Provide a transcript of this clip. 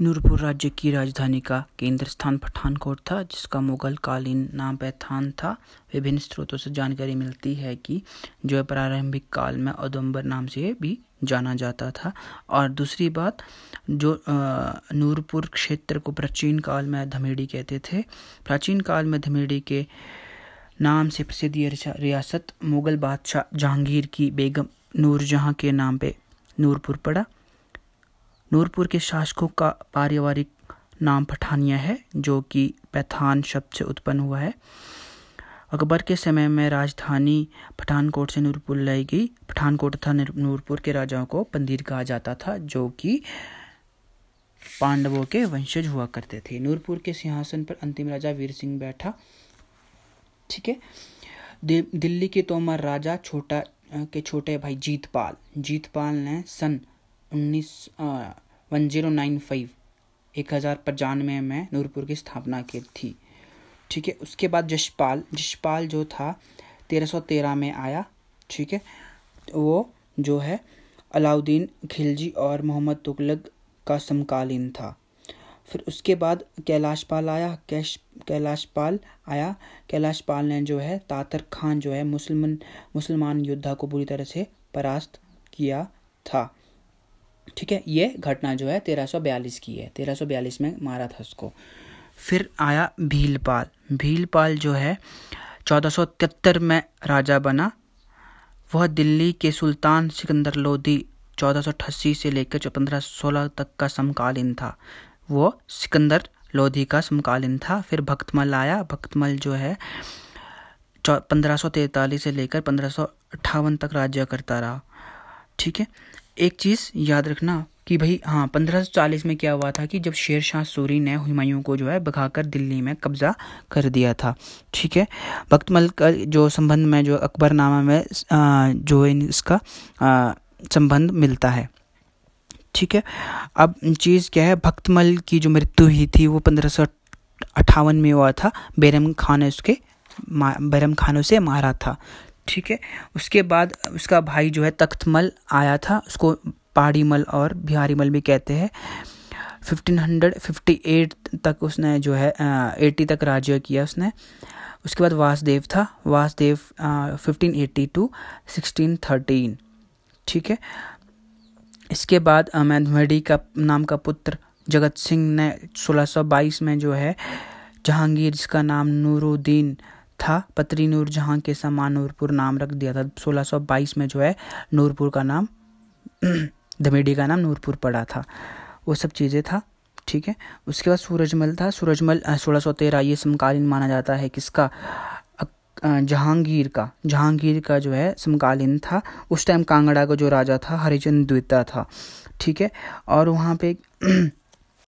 नूरपुर राज्य की राजधानी का केंद्र स्थान पठानकोट था, जिसका मुगल कालीन नाम पैथान था। विभिन्न स्रोतों से जानकारी मिलती है कि जो प्रारंभिक काल में औदुंबर नाम से भी जाना जाता था। और दूसरी बात, जो नूरपुर क्षेत्र को प्राचीन काल में धमेड़ी कहते थे, प्राचीन काल में धमेड़ी के नाम से प्रसिद्ध रियासत मुगल बादशाह जहांगीर की बेगम नूरजहां के नाम पे नूरपुर पड़ा। नूरपुर के शासकों का पारिवारिक नाम पठानिया है, जो कि पैथान शब्द से उत्पन्न हुआ है। अकबर के समय में राजधानी पठानकोट से नूरपुर लाई गई। पठानकोट तथा नूरपुर के राजाओं को पंदीर कहा जाता था, जो कि पांडवों के वंशज हुआ करते थे। नूरपुर के सिंहासन पर अंतिम राजा वीर सिंह बैठा। ठीक है? दिल्ली के तोमर राजा छोटा, के छोटे भाई जीतपाल। जीतपाल ने सन उन्नीस वन ज़ीरो नाइन फाइव एक हज़ार पचानवे में नूरपुर की स्थापना की थी। ठीक है, उसके बाद जशपाल जशपाल जो था, तेरह सौ तेरह में आया। ठीक है, वो जो है, अलाउद्दीन खिलजी और मोहम्मद तुगलक का समकालीन था। फिर उसके बाद कैलाश पाल आया, कैश कैलाश पाल आया। कैलाश पाल ने जो है, तातर खान जो है, मुसलमान मुसलमान योद्धा को बुरी तरह से परास्त किया था। ठीक है, ये घटना जो है 1342 की है। 1342 में मारा था उसको। फिर आया भीलपाल। भीलपाल जो है, चौदह में राजा बना। वह दिल्ली के सुल्तान सिकंदर लोधी चौदह से लेकर पंद्रह सोलह तक का समकालीन था, वो सिकंदर लोधी का समकालीन था। फिर भक्तमल आया। भक्तमल जो है पंद्रह से लेकर पंद्रह तक राज्य करता रहा। ठीक है एक चीज़ याद रखना कि भाई हाँ 1540 में क्या हुआ था कि जब शेर शाह सूरी ने हुमायूं को जो है भगाकर दिल्ली में कब्जा कर दिया था। ठीक है? भक्तमल का जो संबंध में, जो अकबरनामा में जो इसका संबंध मिलता है। ठीक है? अब चीज़ क्या है? भक्तमल की जो मृत्यु हुई थी, वो पंद्रह अट्ठावन में हुआ था। बैरम खान ने उसके बैरम खानों से मारा था। ठीक है? उसके बाद उसका भाई जो है तख्तमल आया था, उसको पहाड़ी मल और बिहारी मल भी कहते हैं। 1558 तक उसने जो है एटी तक राज्य किया उसने। उसके बाद वासदेव था। Vasdev fifteen eighty two sixteen thirteen ठीक है? इसके बाद मैधमढ़ी का नाम का पुत्र जगत सिंह ने 1622 में जो है, जहांगीर जिसका नाम नूरुद्दीन था। पत्री नूर जहाँ के समान नूरपुर नाम रख दिया था। 1622 में जो है, नूरपुर का नाम, धमेडी का नाम नूरपुर पड़ा था। वो सब चीज़ें था, ठीक है? उसके बाद सूरजमल था। सूरजमल सोलह सौ तेरह ये समकालीन माना जाता है किसका? जहांगीर का। जहांगीर का जो है, समकालीन था। उस टाइम कांगड़ा का जो राजा था, हरिचंद द्विता था, ठीक है? और वहाँ पे